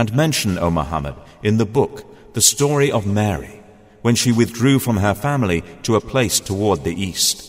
And mention, O Muhammad, in the book the story of Mary, when she withdrew from her family to a place toward the east.